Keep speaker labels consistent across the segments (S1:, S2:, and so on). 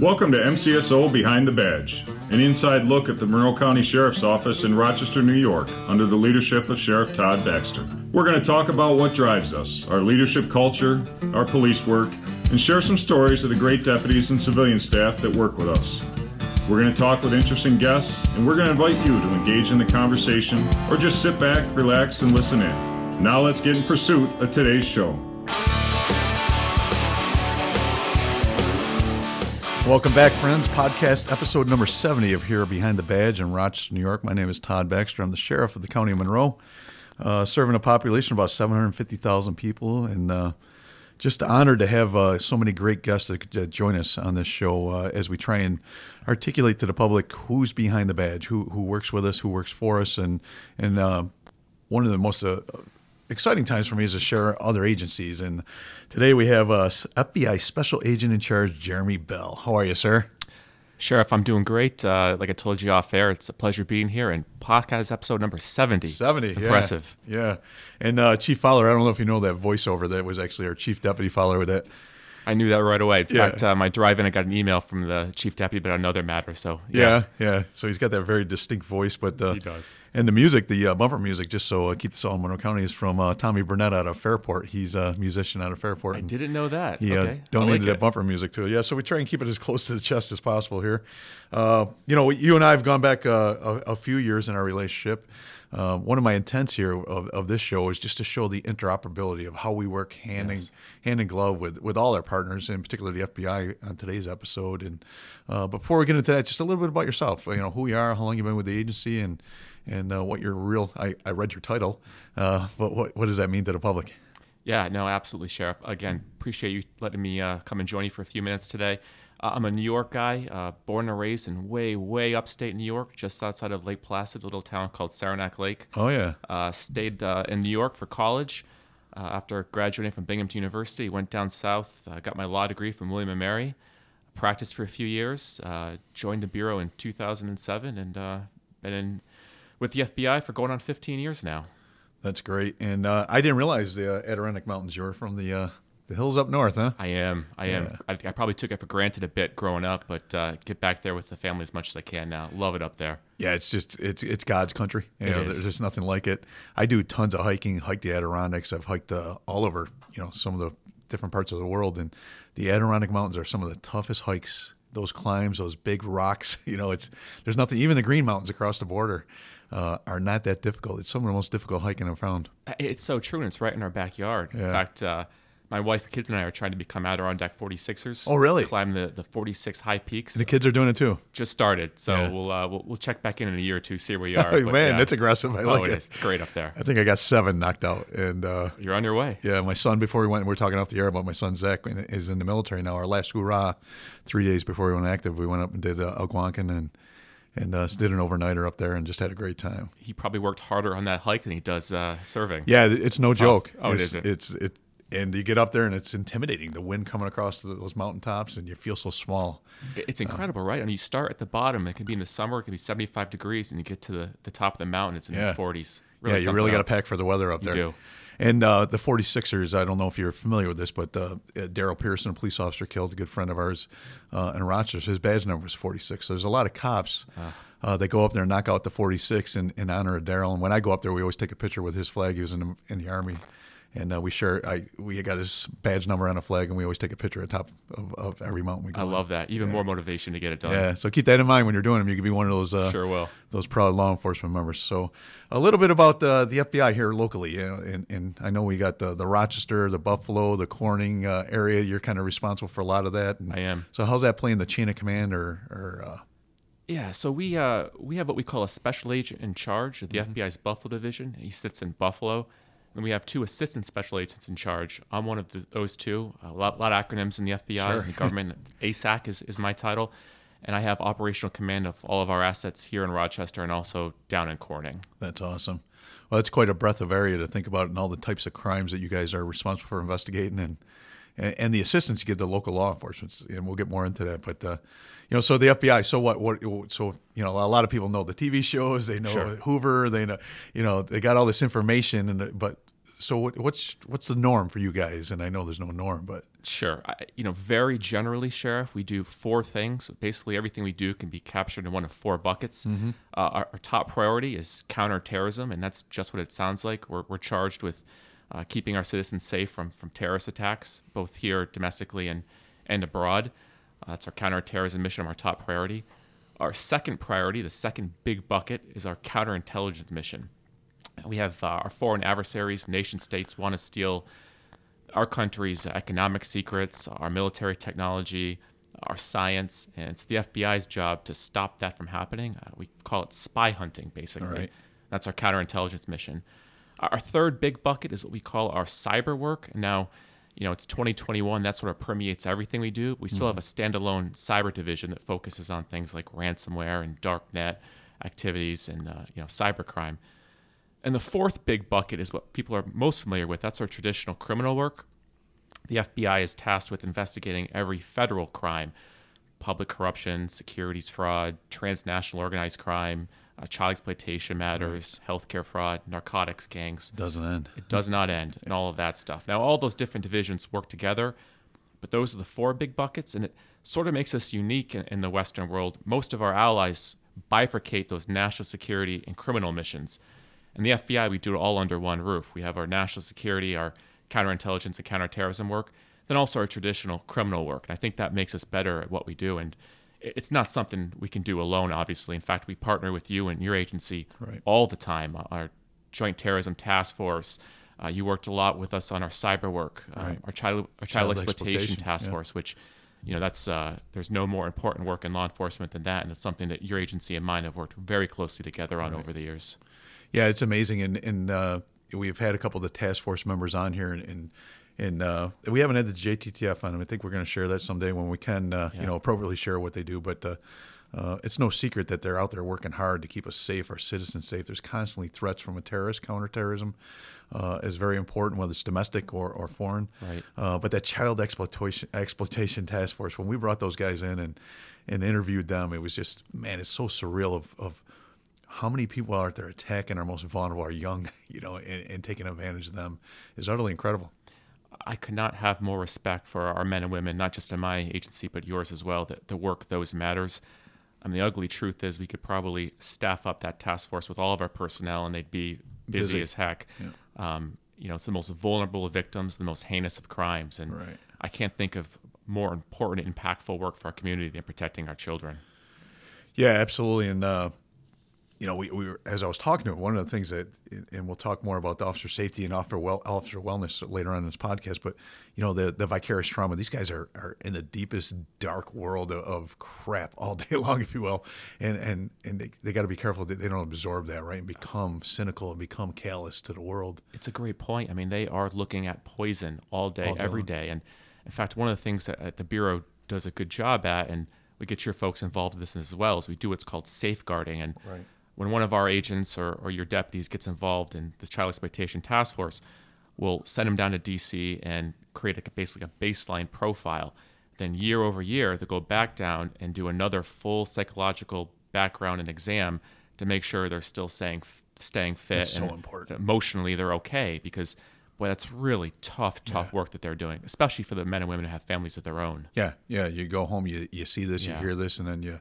S1: Welcome to MCSO Behind the Badge, an inside look at the Monroe County Sheriff's Office in Rochester, New York, under the leadership of Sheriff Todd Baxter. We're going to talk about what drives us, our leadership culture, our police work, and share some stories of the great deputies and civilian staff that work with us. We're going to talk with interesting guests, and we're going to invite you to engage in the conversation or just sit back, relax, and listen in. Now let's get in pursuit of today's show.
S2: Welcome back, friends. Podcast episode number 70 of Here Behind the Badge in Rochester, New York. My name is Todd Baxter. I'm the sheriff of the county of Monroe, uh, serving a population of about 750,000 people, and uh, just honored to have uh, so many great guests that join us on this show uh, as we try and articulate to the public who's behind the badge, who who works with us, who works for us, and and uh, one of the most uh, exciting times for me is to share other agencies. And today we have uh, FBI Special Agent in Charge Jeremy Bell. How are you, sir?
S3: Sheriff, I'm doing great. Uh, like I told you off air, it's a pleasure being here. And podcast episode number 70.
S2: 70.
S3: It's impressive.
S2: Yeah. yeah. And uh, Chief Fowler, I don't know if you know that voiceover that was actually our Chief Deputy Fowler with that
S3: I knew that right away. In yeah. fact, uh, my drive-in, I got an email from the chief deputy about another matter. So
S2: yeah, yeah. yeah. So he's got that very distinct voice, but uh,
S3: he does.
S2: And the music, the uh, bumper music, just so uh, keep this all in Monroe County, is from uh, Tommy Burnett out of Fairport. He's a musician out of Fairport.
S3: I didn't know that.
S2: He uh,
S3: okay.
S2: donated
S3: like
S2: that bumper music to it. Yeah, so we try and keep it as close to the chest as possible here. you know, you and I have gone back a, a few years in our relationship. Uh, one of my intents here of, of this show is just to show the interoperability of how we work hand yes. in hand in glove with with all our partners, in particular the FBI on today's episode. And uh, before we get into that, just a little bit about yourself. You know who you are, how long you've been with the agency, and and uh, what your real. I, I read your title, uh, but what what does that mean to the public?
S3: Yeah, no, absolutely, Sheriff. Again, appreciate you letting me uh, come and join you for a few minutes today. Uh, I'm a New York guy, uh, born and raised in way, way upstate New York, just outside of Lake Placid, a little town called Saranac Lake.
S2: Oh, yeah.
S3: Uh, stayed uh, in New York for college. Uh, after graduating from Binghamton University, went down south, uh, got my law degree from William & Mary, practiced for a few years, joined the Bureau in 2007, and been in with the FBI for going on 15 years now.
S2: That's great. And I didn't realize the Adirondack Mountains, you were from the the hills up north, huh?
S3: I am. I am. Yeah. I, I, probably took it for granted a bit growing up, but uh, get back there with the family as much as I can now. Love it up there.
S2: Yeah, it's just it's it's God's country. You
S3: it
S2: know, there's just nothing like it. I do tons of hiking. Hike the Adirondacks. I've hiked uh, all over. You know, some of the different parts of the world, and the Adirondack Mountains are some of the toughest hikes. Those climbs, those big rocks. You know, it's there's nothing. Even the Green Mountains across the border. Uh, are not that difficult. It's some of the most difficult hiking I've found.
S3: It's so true, and it's right in our backyard. Yeah. In fact, uh, my wife and kids and I are trying to become Adirondack 46ers.
S2: Oh, really?
S3: Climb the, the 46 high peaks.
S2: The kids are doing it too.
S3: Just started, so yeah. we'll, uh, we'll we'll check back in in a year or two, see where we are.
S2: But, man, yeah. it's aggressive. I
S3: oh,
S2: like
S3: it. Is. It's great up there.
S2: I think I got seven knocked out, and uh,
S3: you're on your way.
S2: Yeah, my son. Before we went, we were talking off the air about my son Zach is in the military now. Our last hoorah, three days before we went active, we went up and did uh, Algonquin and and uh, did an overnighter up there and just had a great time.
S3: He probably worked harder on that hike than he does uh, serving.
S2: Yeah, it's no joke.
S3: Oh,
S2: it's,
S3: it isn't.
S2: It's it and you get up there and it's intimidating the wind coming across the, those mountaintops and you feel so small.
S3: It's incredible uh, right and you start at the bottom it can be in the summer it can be 75 degrees and you get to the, the top of the mountain it's in
S2: yeah.
S3: its 40s
S2: really yeah you really got to pack for the weather up
S3: you
S2: there.
S3: do.
S2: and uh, the 46ers i don't know if you're familiar with this but uh, daryl pierson a police officer killed a good friend of ours uh, in rochester. His badge number was 46 so there's a lot of cops uh, they go up there and knock out the 46 in, in honor of daryl and when i go up there we always take a picture with his flag. He was in the, in the army and uh, we share. I we got his badge number on a flag, and we always take a picture at top of, of every mountain we go.
S3: I love
S2: on.
S3: that. Even
S2: yeah.
S3: more motivation to get it done.
S2: Yeah. So keep that in mind when you're doing them. You can be one of those. Uh,
S3: sure will.
S2: Those proud law enforcement members. So a little bit about uh, the FBI here locally. You know, and, and I know we got the the Rochester, the Buffalo, the Corning uh, area. You're kind of responsible for a lot of that. And
S3: I am.
S2: So how's that playing the chain of command or or uh,
S3: yeah, so we uh, we have what we call a special agent in charge of the mm-hmm. FBI's Buffalo division. He sits in Buffalo. And we have two assistant special agents in charge. I'm one of the, those two. A lot, lot, of acronyms in the FBI
S2: sure.
S3: and the government. ASAC is, is my title. And I have operational command of all of our assets here in Rochester and also down in Corning.
S2: That's awesome. Well, that's quite a breadth of area to think about and all the types of crimes that you guys are responsible for investigating and and, the assistance you give to local law enforcement. And we'll get more into that. But, uh, you know, so the FBI, so what, what, so, you know, a lot of people know the TV shows, they know
S3: sure.
S2: Hoover, they know, you know, they got all this information and, but so what, what's what's the norm for you guys? And I know there's no norm, but
S3: Sure. I, you know, very generally, Sheriff, we do four things. Basically, everything we do can be captured in one of four buckets. Uh, our, our top priority is counterterrorism, and that's just what it sounds like. We're, we're charged with uh, keeping our citizens safe from, from terrorist attacks, both here domestically and, and abroad. Uh, that's our counterterrorism mission, our top priority. Our second priority, the second big bucket, is our counterintelligence mission. We have uh, our foreign adversaries, nation states, want to steal our country's economic secrets, our military technology, our science, and it's the FBI's job to stop that from happening. Uh, we call it spy hunting, basically.
S2: right.
S3: That's our counterintelligence mission. Our third big bucket is what we call our cyber work. Now, you know, it's 2021. That sort of permeates everything we do. We still have a standalone cyber division that focuses on things like ransomware and darknet activities and uh, you know cybercrime. And the fourth big bucket is what people are most familiar with. That's our traditional criminal work. The FBI is tasked with investigating every federal crime public corruption, securities fraud, transnational organized crime, uh, child exploitation matters, healthcare fraud, narcotics gangs.
S2: doesn't end.
S3: It does not end, and all of that stuff. Now, all those different divisions work together, but those are the four big buckets, and it sort of makes us unique in, in the Western world. Most of our allies bifurcate those national security and criminal missions. In the FBI, we do it all under one roof. We have our national security, our counterintelligence and counterterrorism work, then also our traditional criminal work. And I think that makes us better at what we do. And it's not something we can do alone, obviously. In fact, we partner with you and your agency
S2: Right.
S3: all the time. Our Joint Terrorism Task Force. Uh, you worked a lot with us on our cyber work, um, our child, our
S2: Child
S3: child, exploitation,
S2: exploitation,
S3: task
S2: yeah.
S3: force, which, you know, that's uh, there's no more important work in law enforcement than that, and it's something that your agency and mine have worked very closely together on over the years.
S2: Yeah, it's amazing, and and uh, we've had a couple of the task force members on here, and and, and uh, we haven't had the JTTF on. Them. I think we're going to share that someday when we can, uh, you know, appropriately share what they do. But uh, uh, it's no secret that they're out there working hard to keep us safe, our citizens safe. There's constantly threats from a terrorist. Counterterrorism uh, is very important, whether it's domestic or, or foreign.
S3: Right.
S2: Uh, but that child exploitation exploitation task force, when we brought those guys in and and interviewed them, it was just man, it's so surreal of of how many people out there attacking our most vulnerable, our young, you know, and, and taking advantage of them is utterly incredible.
S3: I could not have more respect for our men and women, not just in my agency, but yours as well, that the work those matters. I mean, the ugly truth is we could probably staff up that task force with all of our personnel and they'd be busy,
S2: Busy.
S3: as heck. Um, you know, it's the most vulnerable of victims, the most heinous of crimes. And
S2: Right.
S3: I can't think of more important, impactful work for our community than protecting our children.
S2: Yeah, absolutely. And uh, you know, we, we were, as I was talking to him, one of the things that, and we'll talk more about the officer safety and officer well, officer wellness later on in this podcast. But you know, the the vicarious trauma. These guys are are in the deepest dark world of, of crap all day long, if you will. And and and they, they got to be careful that they don't absorb that, right, and become cynical and become callous to the world.
S3: It's a great point. I mean, they are looking at poison all day,
S2: All day
S3: every
S2: long.
S3: day. And in fact, one of the things that uh, the Bureau does a good job at, and we get your folks involved in this as well, is we do what's called safeguarding. And
S2: Right.
S3: When one of our agents or, or your deputies gets involved in this child exploitation task force, we'll send them down to DC and create a, basically a baseline profile. Then year over year, they'll go back down and do another full psychological background and exam to make sure they're still staying staying fit
S2: That's so
S3: and
S2: important.
S3: emotionally they're okay because boy that's really tough tough work that they're doing especially for the men and women who have families of their own
S2: Yeah, yeah. You go home, you you see this,
S3: Yeah.
S2: you hear this, and then you,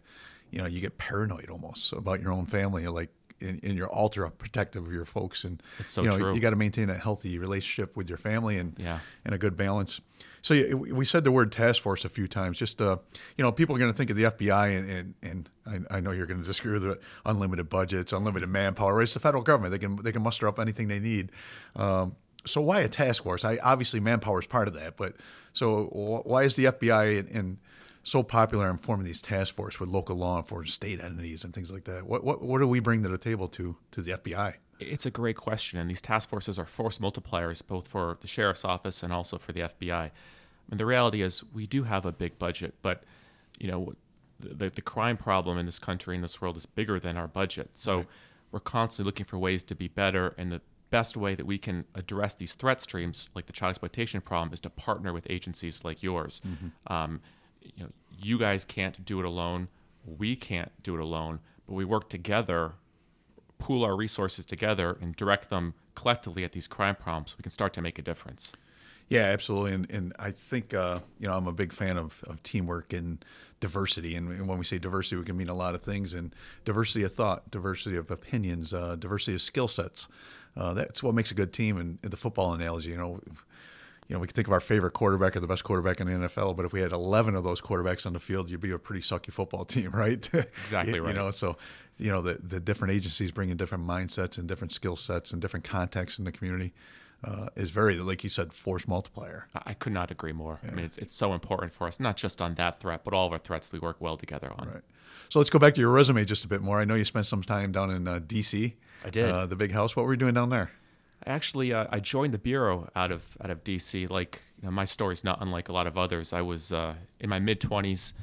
S2: you know, you get paranoid almost about your own family. You're like, and you're ultra protective of your folks, and
S3: It's so
S2: you know,
S3: true.
S2: you got to maintain a healthy relationship with your family and
S3: Yeah.
S2: and a good balance. So we said the word task force a few times. Just uh, you know, people are going to think of the FBI, and and, and I, I know you're going to disagree with it. Unlimited budgets, unlimited manpower. It's the federal government. They can they can muster up anything they need. Um, so why a task force? I obviously manpower is part of that, but so wh- why is the FBI and, and so popular in forming these task force with local law enforcement, state entities, and things like that? What what what do we bring to the table to to the FBI?
S3: It's a great question, and these task forces are force multipliers both for the sheriff's office and also for the FBI. And the reality is, we do have a big budget, but you know, the, the crime problem in this country and this world is bigger than our budget. So we're constantly looking for ways to be better, and the best way that we can address these threat streams, like the child exploitation problem, is to partner with agencies like yours. Um, you know, you guys can't do it alone. We can't do it alone, but we work together pool our resources together and direct them collectively at these crime problems, we can start to make a difference.
S2: Yeah, absolutely. And, and I think, uh, you know, I'm a big fan of, of teamwork and diversity. And, and when we say diversity, we can mean a lot of things. And diversity of thought, diversity of opinions, uh, diversity of skill sets. Uh, that's what makes a good team. And the football analogy, you know, you know, we can think of our favorite quarterback or the best quarterback in the NFL, but if we had 11 of those quarterbacks on the field, you'd be a pretty sucky football team, right?
S3: Exactly
S2: you,
S3: right.
S2: You know, so, you know, the, the different agencies bring in different mindsets and different skill sets and different contexts in the community uh, is very, like you said, force multiplier.
S3: I could not agree more. Yeah. I mean, it's, it's so important for us, not just on that threat, but all of our threats we work well together on.
S2: Right. So let's go back to your resume just a bit more. I know you spent some time down in uh, D.C.
S3: I did.
S2: Uh, the big house. What were you doing down there?
S3: Actually, uh, I joined the bureau out of out of D.C. Like you know, my story's not unlike a lot of others. I was uh, in my mid twenties,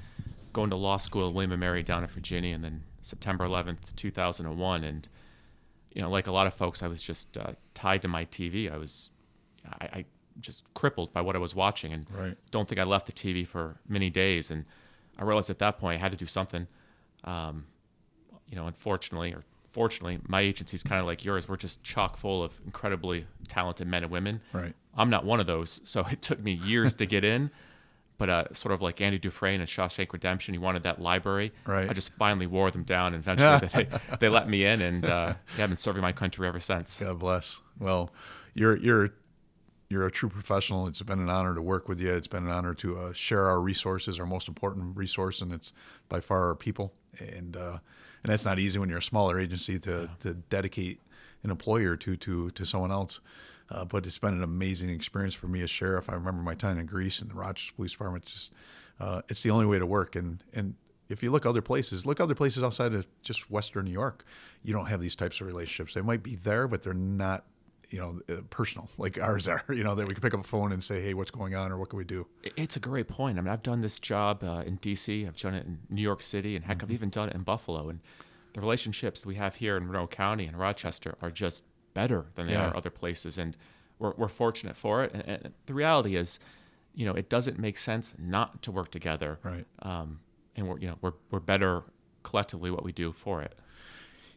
S3: going to law school at William and Mary down in Virginia, and then September 11th, 2001, and you know, like a lot of folks, I was just uh, tied to my TV. I was, I, I, just crippled by what I was watching, and
S2: right.
S3: don't think I left the TV for many days. And I realized at that point I had to do something. Um, you know, unfortunately, or fortunately, my agency's kind of like yours. We're just chock full of incredibly talented men and women.
S2: Right.
S3: I'm not one of those, so it took me years to get in. But uh, sort of like Andy Dufresne and Shawshank Redemption, he wanted that library.
S2: Right.
S3: I just finally wore them down, and eventually they, they let me in, and uh, yeah, I've been serving my country ever since.
S2: God bless. Well, you're you're you're a true professional. It's been an honor to work with you. It's been an honor to uh, share our resources, our most important resource, and it's by far our people. And uh, and that's not easy when you're a smaller agency to, yeah. to dedicate an employer to to to someone else. Uh, but it's been an amazing experience for me as sheriff. I remember my time in Greece and the Rochester Police Department. It's just uh, it's the only way to work. And and if you look other places, look other places outside of just Western New York, you don't have these types of relationships. They might be there, but they're not you know, uh, personal like ours are. You know, that we can pick up a phone and say, "Hey, what's going on?" or "What can we do?"
S3: It's a great point. I mean, I've done this job uh, in D.C., I've done it in New York City, and heck, mm-hmm. I've even done it in Buffalo. And the relationships that we have here in Monroe County and Rochester are just better than they
S2: Yeah.
S3: are other places, and we're we're fortunate for it. And, and the reality is, you know, it doesn't make sense not to work together.
S2: Right.
S3: Um, and we're you know we're we're better collectively what we do for it.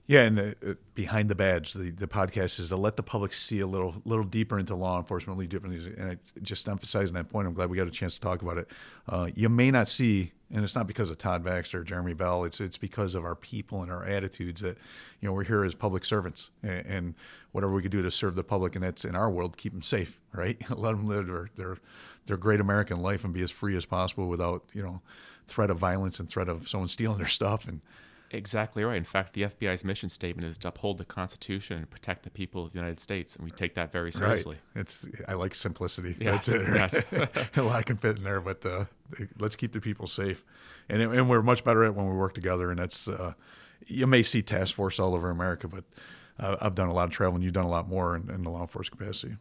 S2: Yeah, and uh, uh, behind the badge, the, the podcast is to let the public see a little little deeper into law enforcement, really deeper. And I, just emphasizing that point, I'm glad we got a chance to talk about it. Uh, you may not see, and it's not because of Todd Baxter or Jeremy Bell. It's it's because of our people and our attitudes that, you know, we're here as public servants, and, and whatever we can do to serve the public, and that's in our world, keep them safe, right? let them live their, their their great American life and be as free as possible without you know threat of violence and threat of someone stealing their stuff and
S3: Exactly right. In fact, the FBI's mission statement is to uphold the Constitution and protect the people of the United States, and we take that very seriously.
S2: Right. It's I like simplicity.
S3: Yes,
S2: That's it. Right?
S3: yes.
S2: a lot can fit in there, but uh, let's keep the people safe, and and we're much better at it when we work together. And that's uh, you may see task force all over America, but uh, I've done a lot of travel, and you've done a lot more in, in the law enforcement capacity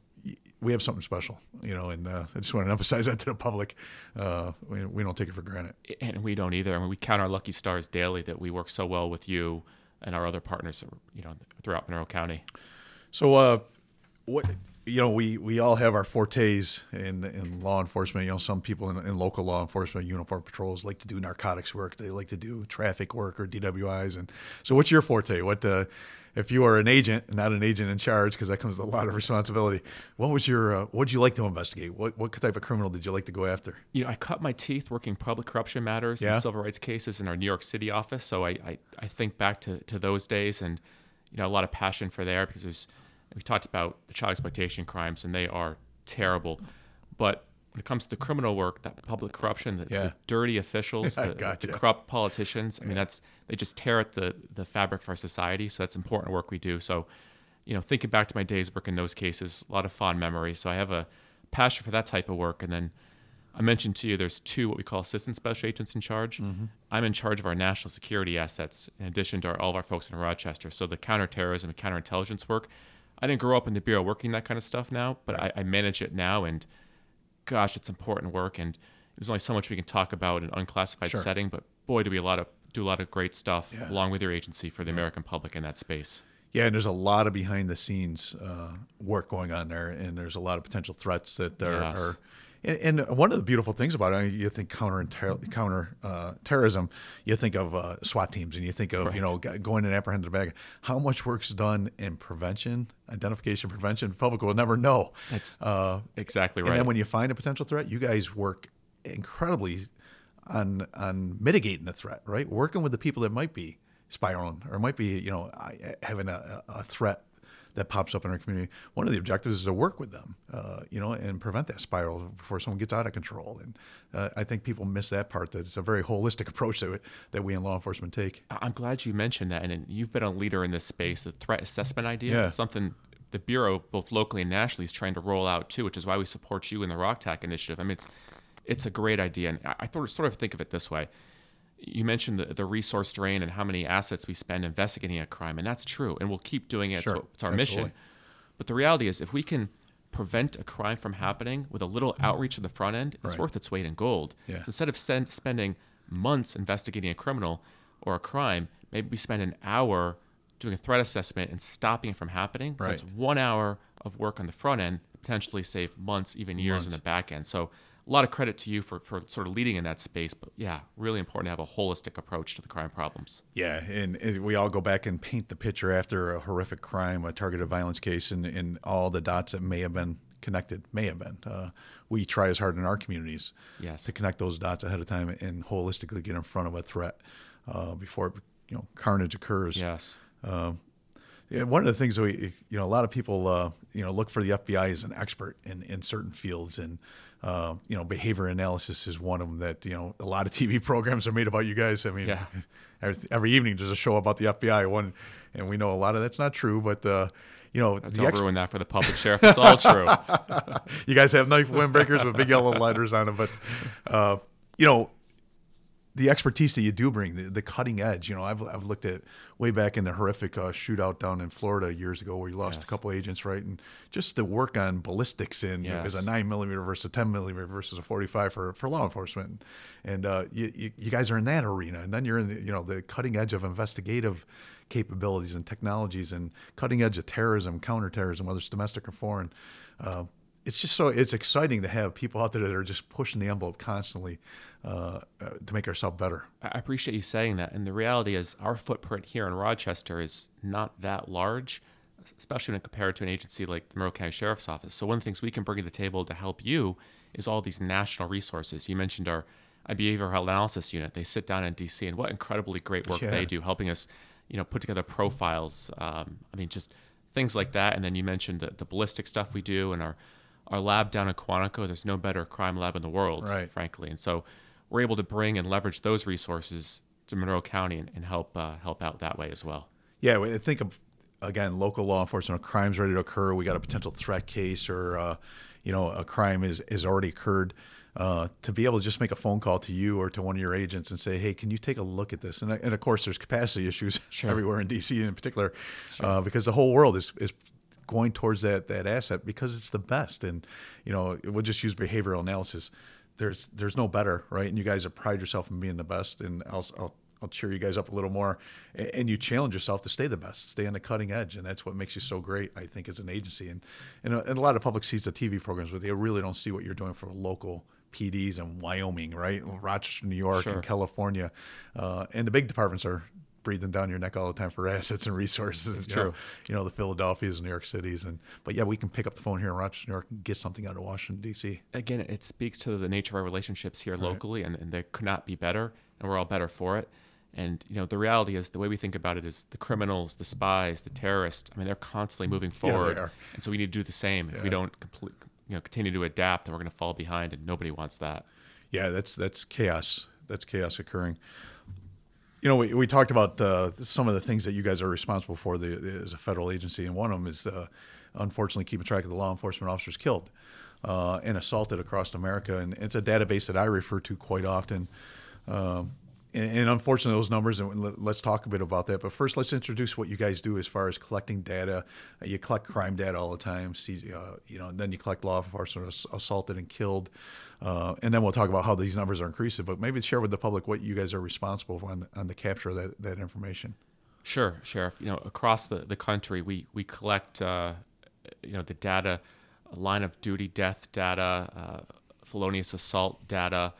S2: we have something special, you know, and uh, I just want to emphasize that to the public. Uh, we, we, don't take it for granted.
S3: And we don't either. I mean, we count our lucky stars daily that we work so well with you and our other partners, you know, throughout Monroe County.
S2: So, uh, what you know, we, we all have our fortes in in law enforcement. You know, some people in, in local law enforcement, uniform patrols, like to do narcotics work. They like to do traffic work or DWIs. And so, what's your forte? What uh, if you are an agent, not an agent in charge, because that comes with a lot of responsibility. What was your uh, what did you like to investigate? What what type of criminal did you like to go after?
S3: You know, I cut my teeth working public corruption matters
S2: Yeah?
S3: and civil rights cases in our New York City office. So I, I, I think back to, to those days and you know a lot of passion for there because there's we talked about the child exploitation crimes and they are terrible, but when it comes to the criminal work, that public corruption, the,
S2: Yeah.
S3: the dirty officials, the,
S2: gotcha.
S3: the corrupt politicians. I mean, that's they just tear at the the fabric of our society. So that's important work we do. So, you know, thinking back to my days working those cases, a lot of fond memories. So I have a passion for that type of work. And then I mentioned to you, there's two what we call assistant special agents in charge. Mm-hmm. I'm in charge of our national security assets, in addition to our, all of our folks in Rochester. So the counterterrorism and counterintelligence work. I didn't grow up in the bureau working that kind of stuff now, but I, I manage it now, and gosh, it's important work. And there's only so much we can talk about in an unclassified
S2: Sure.
S3: setting, but boy, do we a lot of do a lot of great stuff
S2: Yeah.
S3: along with your agency for the American public in that space.
S2: Yeah, and there's a lot of behind the scenes uh, work going on there, and there's a lot of potential threats that are,
S3: Yes.
S2: are And, and one of the beautiful things about it, you think counter counter uh, terrorism, you think of uh, SWAT teams, and you think of right. you know going and apprehending the bag. How much work's done in prevention, identification, prevention? The public will never know.
S3: That's uh, exactly right.
S2: And then when you find a potential threat, you guys work incredibly on on mitigating the threat, right? Working with the people that might be spiraling or might be you know having a, a threat that pops up in our community. One of the objectives is to work with them, uh, you know, and prevent that spiral before someone gets out of control. And uh, I think people miss that part. That it's a very holistic approach that we, that we in law enforcement take.
S3: I'm glad you mentioned that, and you've been a leader in this space. The threat assessment idea yeah. is something the bureau, both locally and nationally, is trying to roll out too, which is why we support you in the ROCTAC initiative. I mean, it's it's a great idea, and I, I sort of think of it this way you mentioned the, the resource drain and how many assets we spend investigating a crime, and that's true, and we'll keep doing it. Sure. it's our Absolutely. mission. But the reality is, if we can prevent a crime from happening with a little mm-hmm. outreach at the front end, it's right. worth its weight in gold. Yeah. So instead of send, spending months investigating a criminal or a crime, maybe we spend an hour doing a threat assessment and stopping it from happening. So right. that's one hour of work on the front end, potentially save months, even years months. in the back end. So a lot of credit to you for, for sort of leading in that space. But yeah, really important to have a holistic approach to the crime problems.
S2: Yeah, and, and we all go back and paint the picture after a horrific crime, a targeted violence case, and, and all the dots that may have been connected, may have been. Uh, we try as hard in our communities
S3: yes.
S2: to connect those dots ahead of time and holistically get in front of a threat uh, before you know carnage occurs.
S3: Yes.
S2: Uh, yeah, one of the things that we, you know, a lot of people, uh, you know, look for the FBI as an expert in, in certain fields, and uh, you know, behavior analysis is one of them that, you know, a lot of TV programs are made about you guys. I mean,
S3: yeah.
S2: every, every, evening there's a show about the FBI one, and we know a lot of that's not true, but, uh, you know,
S3: Don't ruin that for the public sheriff. It's all true.
S2: you guys have knife windbreakers with big yellow letters on them, but, uh, you know, the expertise that you do bring, the, the, cutting edge. You know, I've, I've looked at way back in the horrific uh, shootout down in Florida years ago where you lost yes. a couple agents, right? And just the work on ballistics in yes. as a nine millimeter versus a ten millimeter versus a forty five for, for law enforcement, and uh, you, you, you guys are in that arena, and then you're in the you know the cutting edge of investigative capabilities and technologies and cutting edge of terrorism, counterterrorism, whether it's domestic or foreign. Uh, it's just so it's exciting to have people out there that are just pushing the envelope constantly uh, uh, to make ourselves better.
S3: I appreciate you saying that. And the reality is, our footprint here in Rochester is not that large, especially when compared to an agency like the Monroe County Sheriff's Office. So one of the things we can bring to the table to help you is all these national resources. You mentioned our behavioral health analysis unit. They sit down in DC, and what incredibly great work yeah. they do, helping us, you know, put together profiles. Um, I mean, just things like that. And then you mentioned the, the ballistic stuff we do, and our our lab down in Quantico, there's no better crime lab in the world,
S2: right.
S3: frankly. And so we're able to bring and leverage those resources to Monroe County and, and help uh, help out that way as well.
S2: Yeah, I think of again local law enforcement. A crime's ready to occur. We got a potential threat case, or uh, you know, a crime is is already occurred. Uh, to be able to just make a phone call to you or to one of your agents and say, "Hey, can you take a look at this?" And, and of course, there's capacity issues sure. everywhere in DC in particular, sure. uh, because the whole world is is going towards that that asset because it's the best. And you know, we'll just use behavioral analysis. There's there's no better, right? And you guys have pride yourself in being the best. And I'll, I'll I'll cheer you guys up a little more, and you challenge yourself to stay the best, stay on the cutting edge, and that's what makes you so great. I think as an agency, and and a, and a lot of public sees the TV programs, but they really don't see what you're doing for local PDs in Wyoming, right, Rochester, New York, sure. and California, uh, and the big departments are breathing down your neck all the time for assets and resources.
S3: It's
S2: you
S3: true.
S2: Know, you know, the Philadelphias and New York cities. And but yeah, we can pick up the phone here in Rochester, New York, and get something out of Washington D.C.
S3: Again, it speaks to the nature of our relationships here right. locally, and, and they could not be better, and we're all better for it. And you know, the reality is the way we think about it is the criminals, the spies, the terrorists. I mean, they're constantly moving forward,
S2: yeah,
S3: and so we need to do the same. Yeah. If we don't complete, you know, continue to adapt, then we're going to fall behind, and nobody wants that.
S2: Yeah, that's that's chaos. That's chaos occurring you know, we, we talked about uh, some of the things that you guys are responsible for the, as a federal agency, and one of them is uh, unfortunately keeping track of the law enforcement officers killed uh, and assaulted across America. And it's a database that I refer to quite often. Um, and, and, unfortunately, those numbers, and let's talk a bit about that. But first, let's introduce what you guys do as far as collecting data. Uh, you collect crime data all the time, see, uh, you know, and then you collect law enforcement assaulted and killed. Uh, and then we'll talk about how these numbers are increasing. But maybe share with the public what you guys are responsible for on, on the capture of that, that information.
S3: Sure, Sheriff. You know, across the, the country, we, we collect, uh, you know, the data, line of duty death data, uh, felonious assault data,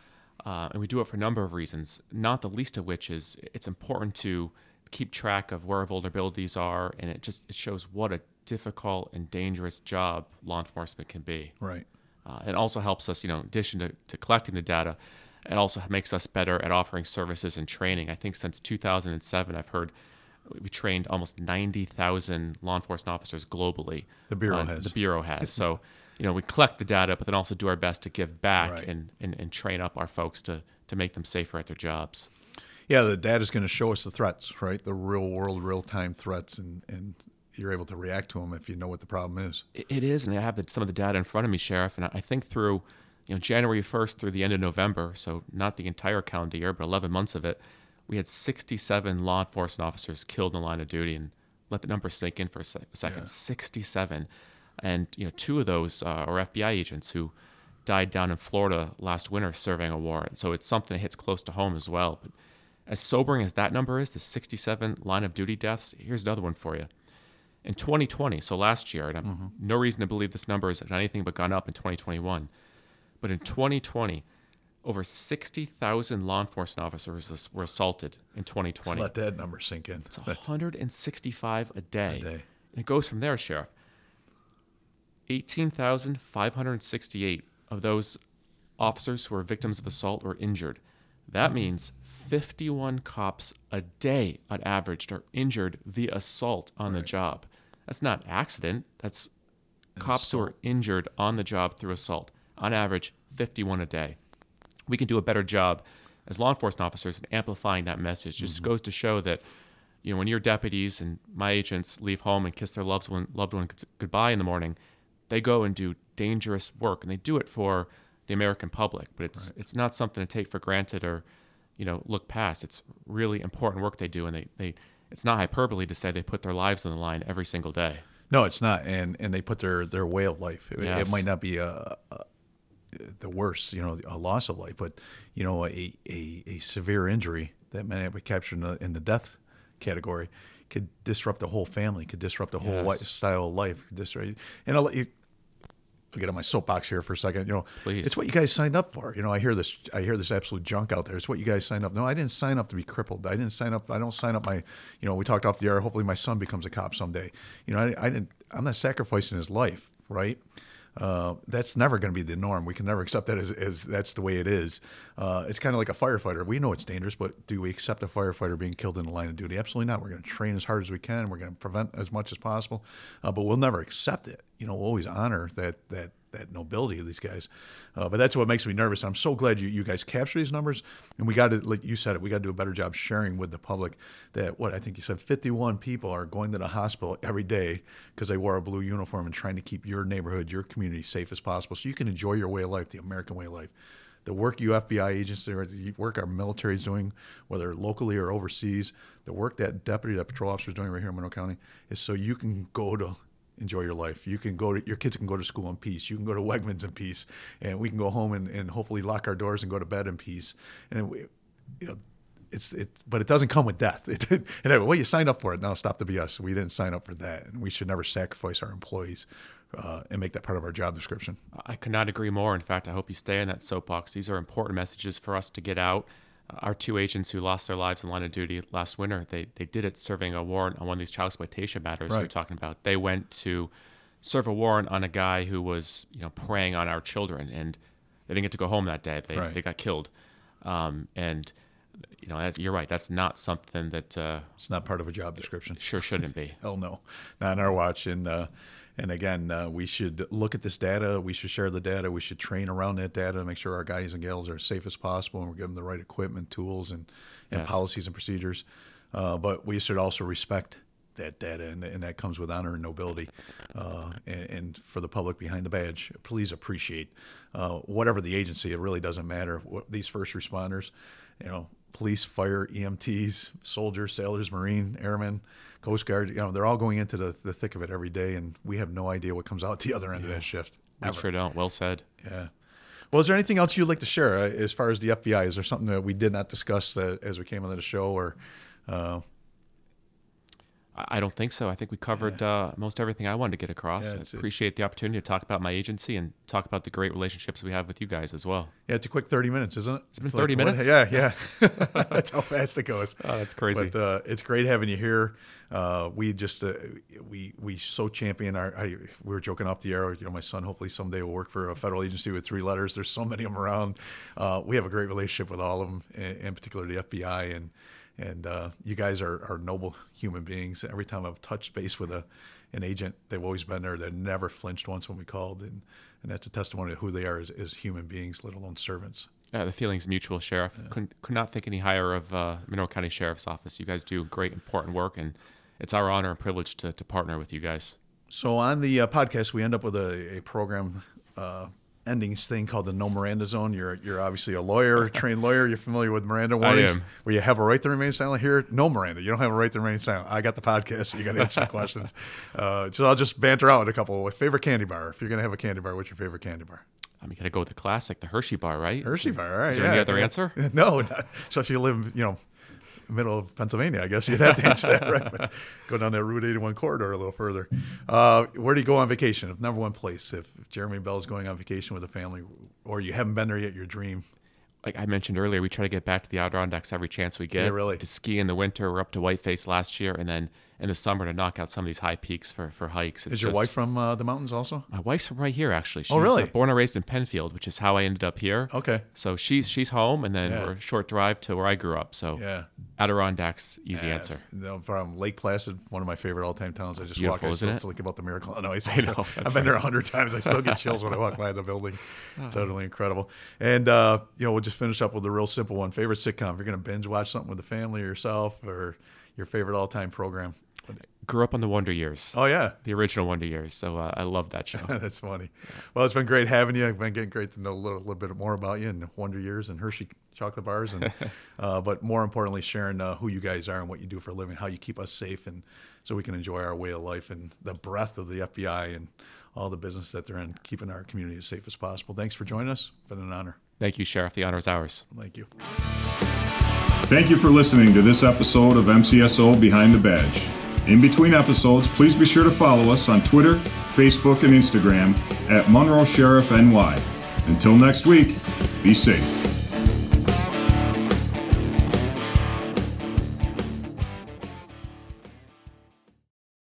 S3: uh, and we do it for a number of reasons. Not the least of which is it's important to keep track of where our vulnerabilities are, and it just it shows what a difficult and dangerous job law enforcement can be.
S2: Right.
S3: Uh, it also helps us, you know, in addition to, to collecting the data, it also makes us better at offering services and training. I think since 2007, I've heard we trained almost 90,000 law enforcement officers globally.
S2: The Bureau
S3: Uh,
S2: has.
S3: The Bureau has. so, you know, we collect the data, but then also do our best to give back
S2: Right.
S3: and, and, and train up our folks to, to make them safer at their jobs.
S2: Yeah, the data's going to show us the threats, right? The real world, real time threats, and, and you're able to react to them if you know what the problem is.
S3: It- is, and I have the, some of the data in front of me, Sheriff. And I think through, you know, January first through the end of November, so not the entire calendar year, but 11 months of it, we had 67 law enforcement officers killed in the line of duty. And let the number sink in for a second.
S2: Yeah.
S3: 67, and you know, two of those uh, are FBI agents who died down in Florida last winter serving a warrant. So it's something that hits close to home as well. But as sobering as that number is, the 67 line of duty deaths, here's another one for you in 2020, so last year, and I'm no reason to believe this number has anything but gone up in 2021, but in 2020, over 60,000 law enforcement officers were assaulted in 2020.
S2: Let that number sink in.
S3: It's 165 a day.
S2: A day.
S3: And it goes from there, Sheriff. 18,568 of those officers who were victims of assault were injured. That means 51 cops a day on average are injured via assault on the job. That's not accident. That's cops who are injured on the job through assault. On average, 51 a day. We can do a better job as law enforcement officers in amplifying that message. Just mm-hmm. goes to show that, you know, when your deputies and my agents leave home and kiss their loved one, loved one goodbye in the morning, they go and do dangerous work, and they do it for the American public. But it's it's not something to take for granted or, you know, look past. It's really important work they do, and they, they it's not hyperbole to say they put their lives on the line every single day.
S2: No, it's not, and and they put their their way of life. It, it might not be a, a, the worst, you know, a loss of life, but you know, a a, a severe injury that may be captured in the, in the death category could disrupt the whole family, could disrupt the whole
S3: Yes.
S2: lifestyle of life. could Disrupt, and I'll let you. I'll get on my soapbox here for a second. You know,
S3: Please.
S2: it's what you guys signed up for. You know, I hear this. I hear this absolute junk out there. It's what you guys signed up. No, I didn't sign up to be crippled. I didn't sign up. I don't sign up my. You know, we talked off the air. Hopefully, my son becomes a cop someday. You know, I, I didn't. I'm not sacrificing his life, right? Uh, that's never going to be the norm. We can never accept that as, as that's the way it is. Uh, it's kind of like a firefighter. We know it's dangerous, but do we accept a firefighter being killed in the line of duty? Absolutely not. We're going to train as hard as we can. We're going to prevent as much as possible, uh, but we'll never accept it. You know, we'll always honor that that that nobility of these guys. Uh, but that's what makes me nervous. I'm so glad you, you guys capture these numbers, and we got to, like you said it, we got to do a better job sharing with the public that what I think you said, 51 people are going to the hospital every day because they wore a blue uniform and trying to keep your neighborhood, your community safe as possible, so you can enjoy your way of life, the American way of life. The work you FBI agents, there, the work our military is doing, whether locally or overseas, the work that deputy, that patrol officer is doing right here in Monroe County, is so you can go to enjoy your life. You can go to your kids can go to school in peace. You can go to Wegmans in peace, and we can go home and, and hopefully lock our doors and go to bed in peace. And we, you know, it's it, but it doesn't come with death. It, and anyway, well, you signed up for it. Now stop the BS. We didn't sign up for that, and we should never sacrifice our employees uh, and make that part of our job description.
S3: I could not agree more. In fact, I hope you stay in that soapbox. These are important messages for us to get out. Our two agents who lost their lives in line of duty last winter, they, they did it serving a warrant on one of these child exploitation matters we we're talking about. They went to serve a warrant on a guy who was, you know, preying on our children, and they didn't get to go home that day. They,
S2: Right.
S3: they got killed. Um, and, you know, that's, you're right. That's not something that uh,
S2: It's not part of a job description.
S3: sure shouldn't be.
S2: Hell no, not on our watch. And uh, and again, uh, we should look at this data. We should share the data. We should train around that data to make sure our guys and gals are as safe as possible, and we're giving them the right equipment, tools, and, and
S3: Yes.
S2: policies and procedures. Uh, but we should also respect that data, and, and that comes with honor and nobility. Uh, and, and for the public behind the badge, please appreciate uh, whatever the agency. It really doesn't matter. What, these first responders, you know, police, fire, EMTs, soldiers, sailors, marine, airmen, coast guard. You know, they're all going into the, the thick of it every day, and we have no idea what comes out the other end of that shift.
S3: We
S2: ever.
S3: sure don't. Well said.
S2: Yeah. Well, is there anything else you'd like to share uh, as far as the FBI? Is there something that we did not discuss uh, as we came onto the show, or uh,
S3: I don't think so. I think we covered uh, most everything I wanted to get across.
S2: Yeah,
S3: I
S2: it's- it's-
S3: appreciate the opportunity to talk about my agency and talk about the great relationships we have with you guys as well.
S2: Yeah, it's a quick 30 minutes, isn't it? It's
S3: been 30 minutes?
S2: Yeah, yeah. that's how fast it goes.
S3: Oh, that's crazy.
S2: But uh, it's great having you here. Uh, we just uh, we we so champion our. I, we were joking off the air. You know, my son hopefully someday will work for a federal agency with three letters. There's so many of them around. Uh, we have a great relationship with all of them, in, in particular the FBI and and uh, you guys are, are noble human beings. Every time I've touched base with a an agent, they've always been there. They never flinched once when we called, and and that's a testimony of who they are as, as human beings, let alone servants.
S3: Uh, the feeling's mutual, Sheriff. Could, could not think any higher of uh, Monroe County Sheriff's Office. You guys do great, important work, and it's our honor and privilege to, to partner with you guys.
S2: So on the uh, podcast, we end up with a, a program uh, endings thing called the No Miranda Zone. You're you're obviously a lawyer, trained lawyer. You're familiar with Miranda warnings,
S3: am.
S2: where you have a right to remain silent. Here, no Miranda. You don't have a right to remain silent. I got the podcast, so you got to answer questions. Uh, so I'll just banter out with a couple. Favorite candy bar? If you're gonna have a candy bar, what's your favorite candy bar?
S3: You gonna go with the classic, the Hershey bar, right?
S2: Hershey bar. All right.
S3: Is there
S2: yeah,
S3: any other
S2: yeah.
S3: answer?
S2: No. Not, so if you live, you know, middle of Pennsylvania, I guess you'd have to answer that, right? But go down that Route 81 corridor a little further. Uh, where do you go on vacation? If number one place, if Jeremy Bell is going on vacation with a family, or you haven't been there yet, your dream.
S3: Like I mentioned earlier, we try to get back to the Adirondacks every chance we get.
S2: really?
S3: To ski in the winter. We're up to Whiteface last year, and then in the summer to knock out some of these high peaks for, for hikes. It's
S2: Is your
S3: just-
S2: wife from uh, the mountains also?
S3: My wife's from right here, actually. She's
S2: Oh, really?
S3: uh, born and raised in Penfield, which is how I ended up here.
S2: Okay.
S3: So she's she's home, and then
S2: Yeah.
S3: we're a short drive to where I grew up. So
S2: Yeah.
S3: Adirondacks, easy
S2: Yeah,
S3: answer.
S2: No, from Lake Placid, one of my favorite all-time towns. I just walk.
S3: Beautiful,
S2: I still
S3: it?
S2: think about the Miracle on Ice.
S3: I know,
S2: I've
S3: that's
S2: been there a hundred times. I still get chills when I walk by the building. Totally incredible. And uh, you know, we'll just finish up with a real simple one. Favorite sitcom? If you're gonna binge watch something with the family or yourself, or your favorite all-time program.
S3: Grew up on the Wonder Years,
S2: Oh yeah,
S3: the original Wonder Years. So uh, I love that show.
S2: that's funny. Well, it's been great having you. I've been getting great to know a little, little bit more about you and Wonder Years and Hershey chocolate bars, and uh, but more importantly, sharing uh, who you guys are and what you do for a living, how you keep us safe, and so we can enjoy our way of life and the breadth of the FBI and all the business that they're in, keeping our community as safe as possible. Thanks for joining us. It's Been an honor.
S3: Thank you, Sheriff. The honor is ours.
S2: Thank you.
S1: Thank you for listening to this episode of MCSO Behind the Badge. In between episodes, please be sure to follow us on Twitter, Facebook, and Instagram at Monroe Sheriff NY. Until next week, be safe.